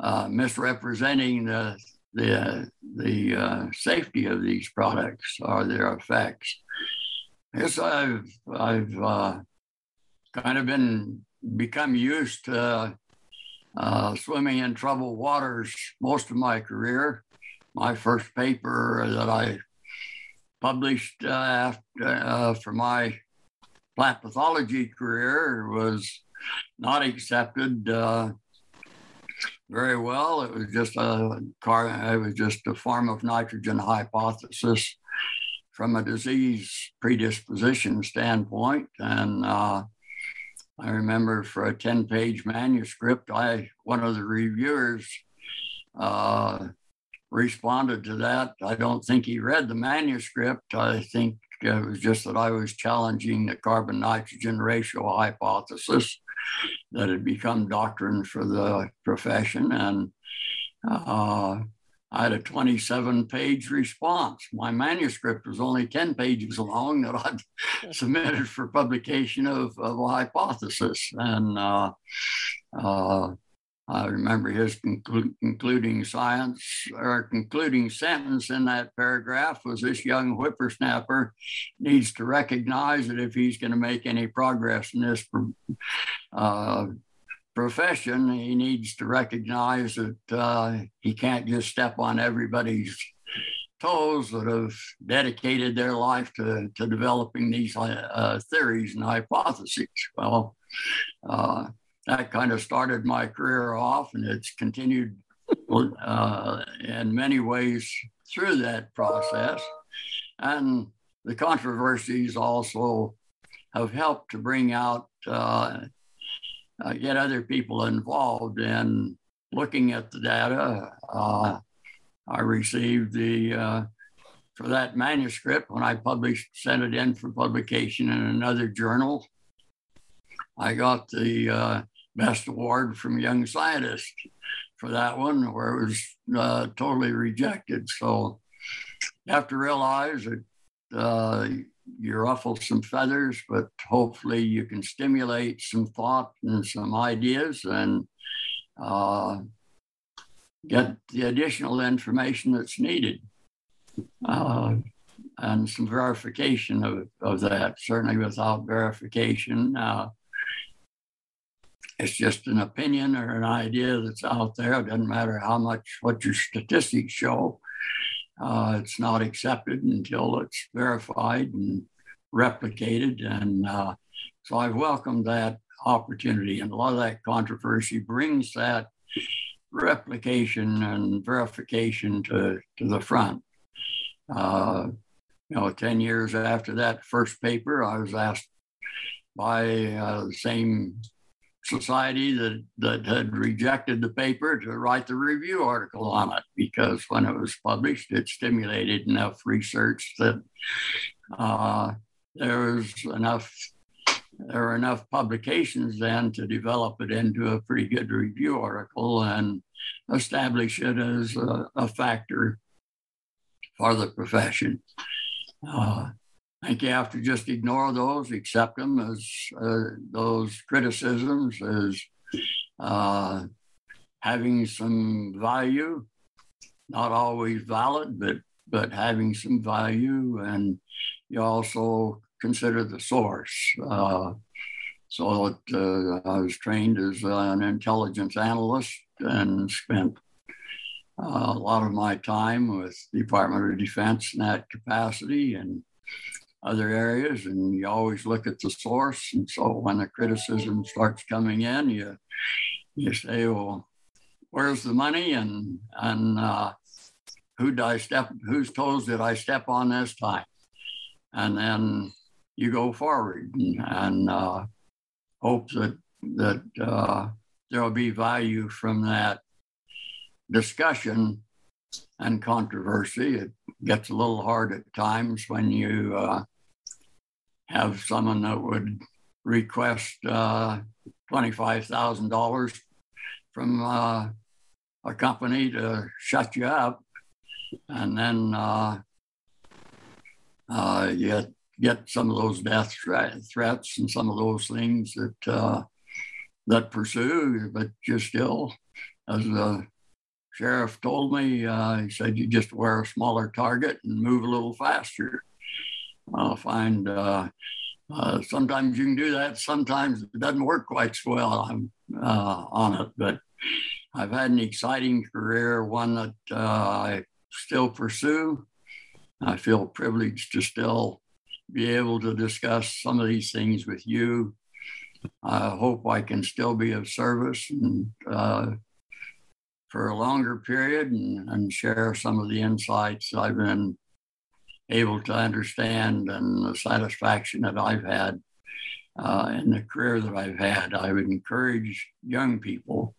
uh, misrepresenting the, the, the uh, safety of these products or their effects. Yes, I've, I've uh, kind of been become used to uh, swimming in troubled waters most of my career. My first paper that I published uh, after, uh, for my plant pathology career was not accepted uh, very well. It was just a car. It was just a form of nitrogen hypothesis from a disease predisposition standpoint, and uh, I remember for a ten-page manuscript, I one of the reviewers uh, responded to that. I don't think he read the manuscript. I think it was just that I was challenging the carbon nitrogen ratio hypothesis that had become doctrine for the profession. And uh, I had a 27 page response. My manuscript was only 10 pages long that I'd [laughs] submitted for publication of, of a hypothesis. And uh, uh, I remember his conclu- concluding science or concluding sentence in that paragraph was this young whippersnapper needs to recognize that if he's going to make any progress in this uh, profession, he needs to recognize that uh, he can't just step on everybody's toes that have dedicated their life to, to developing these uh, theories and hypotheses. Well, uh, that kind of started my career off, and it's continued uh, in many ways through that process. And the controversies also have helped to bring out, uh, uh, get other people involved in looking at the data. Uh, I received the, uh, for that manuscript, when I published, sent it in for publication in another journal, I got the uh, best award from Young Scientist for that one, where it was uh, totally rejected. So you have to realize that uh, you ruffle some feathers, but hopefully you can stimulate some thought and some ideas and uh, get the additional information that's needed. Uh, and some verification of, of that. Certainly, without verification, uh, it's just an opinion or an idea that's out there. It doesn't matter how much what your statistics show. Uh, it's not accepted until it's verified and replicated. And uh, so I've welcomed that opportunity. And a lot of that controversy brings that replication and verification to, to the front. Uh, you know, 10 years after that first paper, I was asked by uh, the same society that, that had rejected the paper to write the review article on it because when it was published, it stimulated enough research that uh, there was enough there were enough publications then to develop it into a pretty good review article and establish it as a, a factor for the profession. Uh, I think you have to just ignore those, accept them as uh, those criticisms as uh, having some value, not always valid, but but having some value, and you also consider the source. Uh, so uh, I was trained as an intelligence analyst and spent uh, a lot of my time with Department of Defense in that capacity and other areas, and you always look at the source. And so when the criticism starts coming in, you you say, well, where's the money and and uh, who did I step whose toes did I step on this time? And then you go forward and, and uh, hope that that uh, there will be value from that discussion and controversy. It gets a little hard at times when you uh, have someone that would request uh, $25,000 from uh, a company to shut you up. And then uh, uh, you get, get some of those death threats and some of those things that uh, that pursue, but you still, as the sheriff told me, uh, he said, you just wear a smaller target and move a little faster. I'll find uh, uh, sometimes you can do that. Sometimes it doesn't work quite so well I'm, uh, on it. But I've had an exciting career, one that uh, I still pursue. I feel privileged to still be able to discuss some of these things with you. I hope I can still be of service and uh, for a longer period and, and share some of the insights I've been able to understand and the satisfaction that I've had uh, in the career that I've had. I would encourage young people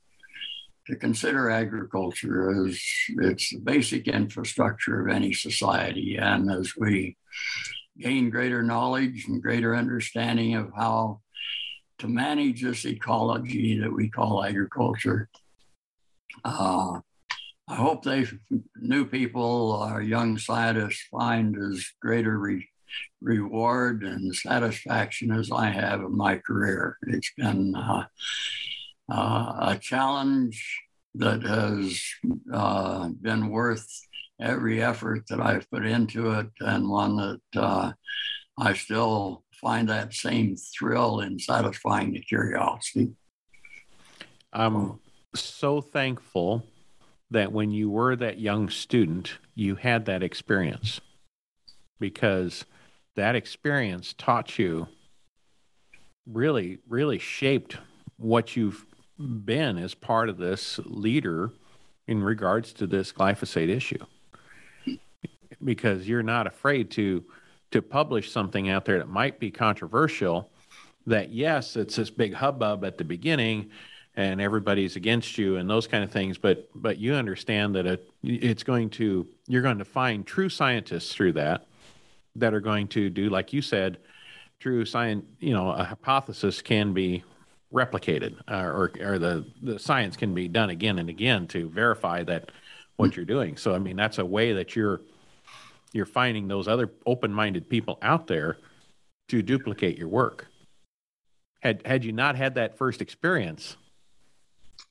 to consider agriculture as it's the basic infrastructure of any society. And as we gain greater knowledge and greater understanding of how to manage this ecology that we call agriculture, uh, I hope they new people or young scientists find as greater re, reward and satisfaction as I have in my career. It's been uh, uh, a challenge that has uh, been worth every effort that I've put into it, and one that uh, I still find that same thrill in satisfying the curiosity. I'm so thankful that when you were that young student, you had that experience. Because that experience taught you really, really shaped what you've been as part of this leader in regards to this glyphosate issue. Because you're not afraid to to publish something out there that might be controversial that yes it's this big hubbub at the beginning and everybody's against you and those kind of things but but you understand that it, it's going to you're going to find true scientists through that that are going to do like you said true science you know a hypothesis can be replicated uh, or or the the science can be done again and again to verify that what you're doing. So i mean that's a way that you're you're finding those other open-minded people out there to duplicate your work. Had had you not had that first experience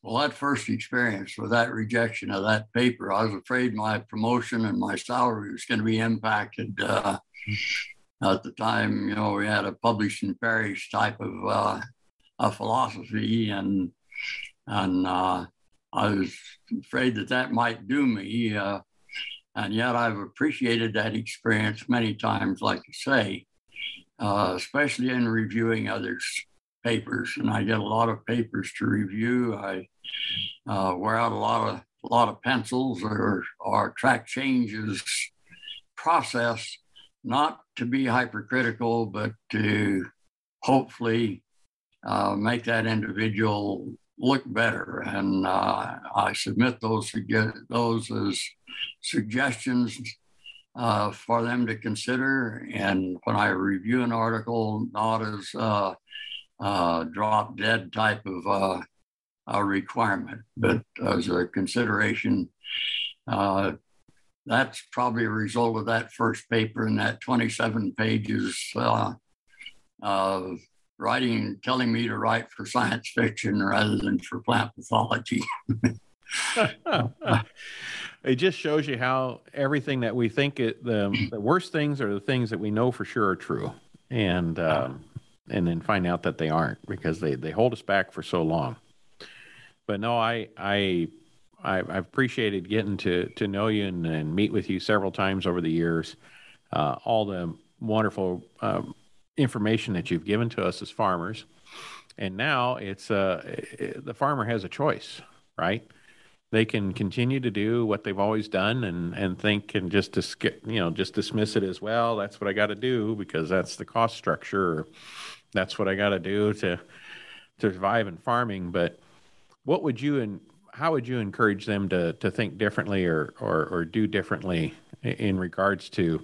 well, that first experience with that rejection of that paper, I was afraid my promotion and my salary was going to be impacted. Uh, at the time, you know, we had a publish and perish type of uh, a philosophy, and and uh, I was afraid that that might do me. Uh, and yet, I've appreciated that experience many times, like you say, uh, especially in reviewing others' papers. And I get a lot of papers to review. I uh, wear out a lot of a lot of pencils or track changes process, not to be hypercritical, but to hopefully uh, make that individual look better. And uh, I submit those those as suggestions uh, for them to consider. And when I review an article, not as uh, uh, drop dead type of uh, a requirement, but as a consideration, uh, that's probably a result of that first paper and that 27 pages uh, of writing, telling me to write for science fiction rather than for plant pathology. [laughs] [laughs] it just shows you how everything that we think it, the, the worst things are the things that we know for sure are true. And, um, and then find out that they aren't because they, they hold us back for so long but no, I I I, have appreciated getting to to know you and, and, meet with you several times over the years. Uh, all the wonderful um, information that you've given to us as farmers, and now it's uh, the farmer has a choice, right? They can continue to do what they've always done and and think and just dis- you know just dismiss it as well. That's what I got to do because that's the cost structure. That's what I got to do to to survive in farming, but what would you and how would you encourage them to to think differently or or, or do differently in regards to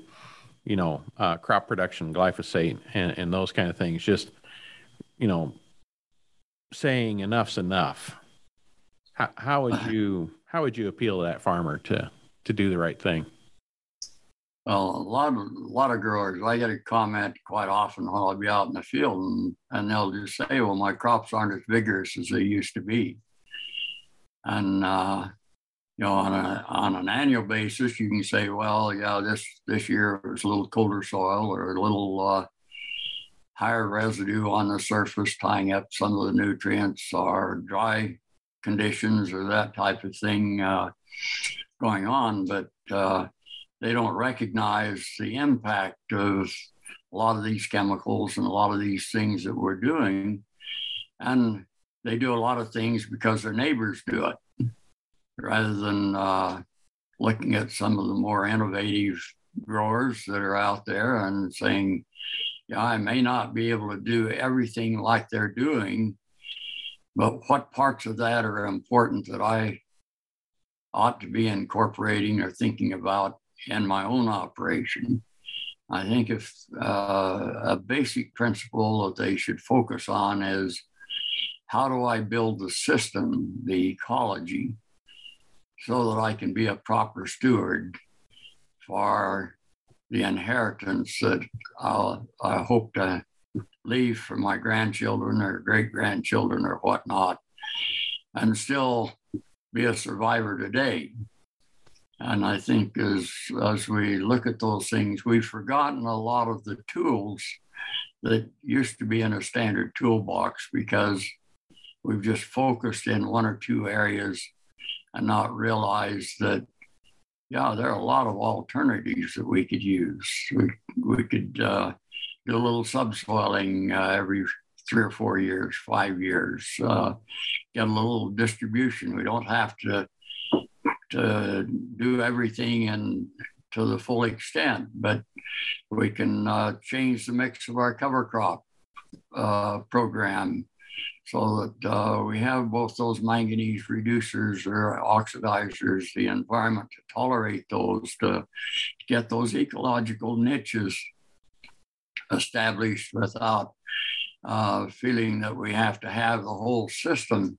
you know uh, crop production, glyphosate, and, and those kind of things? Just you know, saying enough's enough. How, how would [sighs] you how would you appeal to that farmer to to do the right thing? Well, a lot of a lot of growers, I get a comment quite often when I'll be out in the field, and, and they'll just say, "Well, my crops aren't as vigorous as they used to be." And uh, you know, on a on an annual basis, you can say, well, yeah, this this year it was a little colder soil or a little uh, higher residue on the surface, tying up some of the nutrients, or dry conditions, or that type of thing uh, going on. But uh, they don't recognize the impact of a lot of these chemicals and a lot of these things that we're doing. And they do a lot of things because their neighbors do it rather than uh, looking at some of the more innovative growers that are out there and saying, yeah, I may not be able to do everything like they're doing, but what parts of that are important that I ought to be incorporating or thinking about in my own operation? I think if uh, a basic principle that they should focus on is how do I build the system, the ecology, so that I can be a proper steward for the inheritance that I'll, I hope to leave for my grandchildren or great grandchildren or whatnot, and still be a survivor today. And I think as, as we look at those things, we've forgotten a lot of the tools that used to be in a standard toolbox because we've just focused in one or two areas and not realized that yeah there are a lot of alternatives that we could use. We, we could uh, do a little subsoiling uh, every three or four years five years uh, get a little distribution. We don't have to to do everything in to the full extent, but we can uh, change the mix of our cover crop uh, program so that uh, we have both those manganese reducers or oxidizers, the environment to tolerate those, to get those ecological niches established without uh, feeling that we have to have the whole system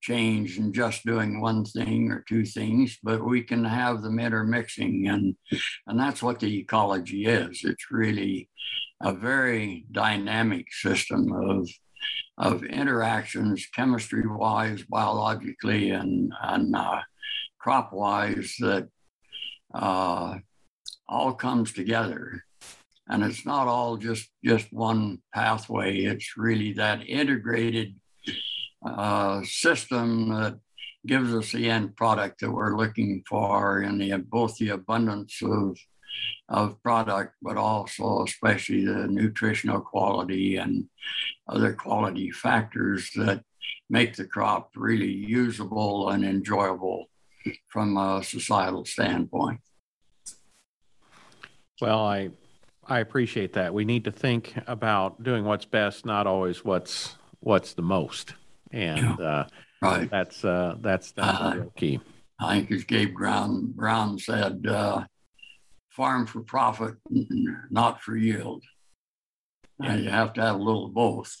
change and just doing one thing or two things, but we can have them intermixing. And, and that's what the ecology is. It's really a very dynamic system of, of interactions, chemistry wise, biologically, and, and uh, crop wise, that uh, all comes together. And it's not all just, just one pathway, it's really that integrated uh, system that gives us the end product that we're looking for in the both the abundance of of product, but also especially the nutritional quality and other quality factors that make the crop really usable and enjoyable from a societal standpoint. Well, I I appreciate that. We need to think about doing what's best, not always what's what's the most, and uh, Right. that's uh, that's that's Uh, the real key. I think as Gabe Brown, Brown said, uh, farm for profit, not for yield. And you have to have a little of both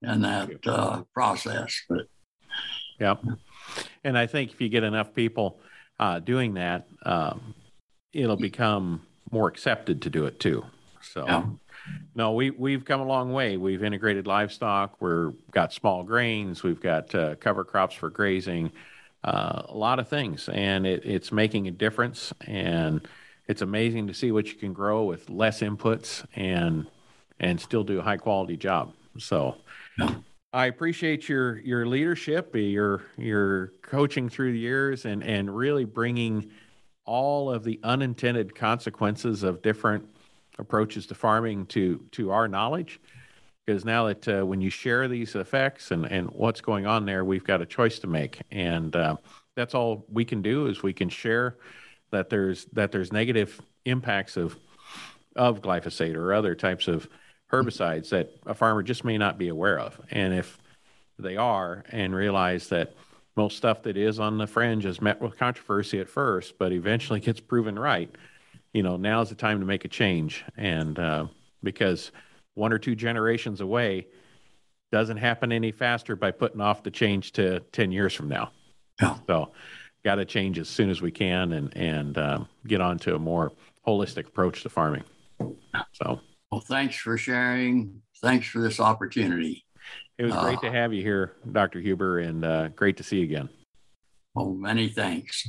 in that uh, process. But Yep. And I think if you get enough people uh, doing that, um, it'll become more accepted to do it too. So, Yeah. no, we we've come a long way. We've integrated livestock. We're got small grains. We've got uh, cover crops for grazing. Uh, a lot of things, and it, it's making a difference. And it's amazing to see what you can grow with less inputs and and still do a high quality job. So. I appreciate your your leadership, your your coaching through the years, and and really bringing all of the unintended consequences of different approaches to farming to to our knowledge. Because now that uh, when you share these effects and and what's going on there, we've got a choice to make, and uh, that's all we can do is we can share that there's that there's negative impacts of of glyphosate or other types of herbicides that a farmer just may not be aware of. And if they are and realize that most stuff that is on the fringe is met with controversy at first, but eventually gets proven right, you know, now's the time to make a change. And uh, because one or two generations away doesn't happen any faster by putting off the change to 10 years from now. Yeah. So, got to change as soon as we can and, and uh, get on to a more holistic approach to farming. So, well, thanks for sharing. Thanks for this opportunity. It was great Uh, to have you here, Dr. Huber, and uh, great to see you again. Well, many thanks.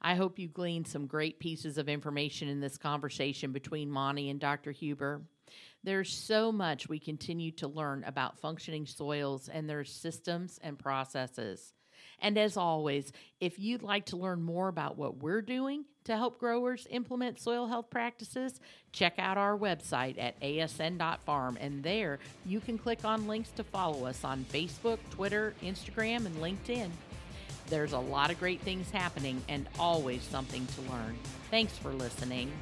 I hope you gleaned some great pieces of information in this conversation between Monty and Dr. Huber. There's so much we continue to learn about functioning soils and their systems and processes. And as always, if you'd like to learn more about what we're doing to help growers implement soil health practices, check out our website at asn.farm. And there you can click on links to follow us on Facebook, Twitter, Instagram, and LinkedIn. There's a lot of great things happening and always something to learn. Thanks for listening.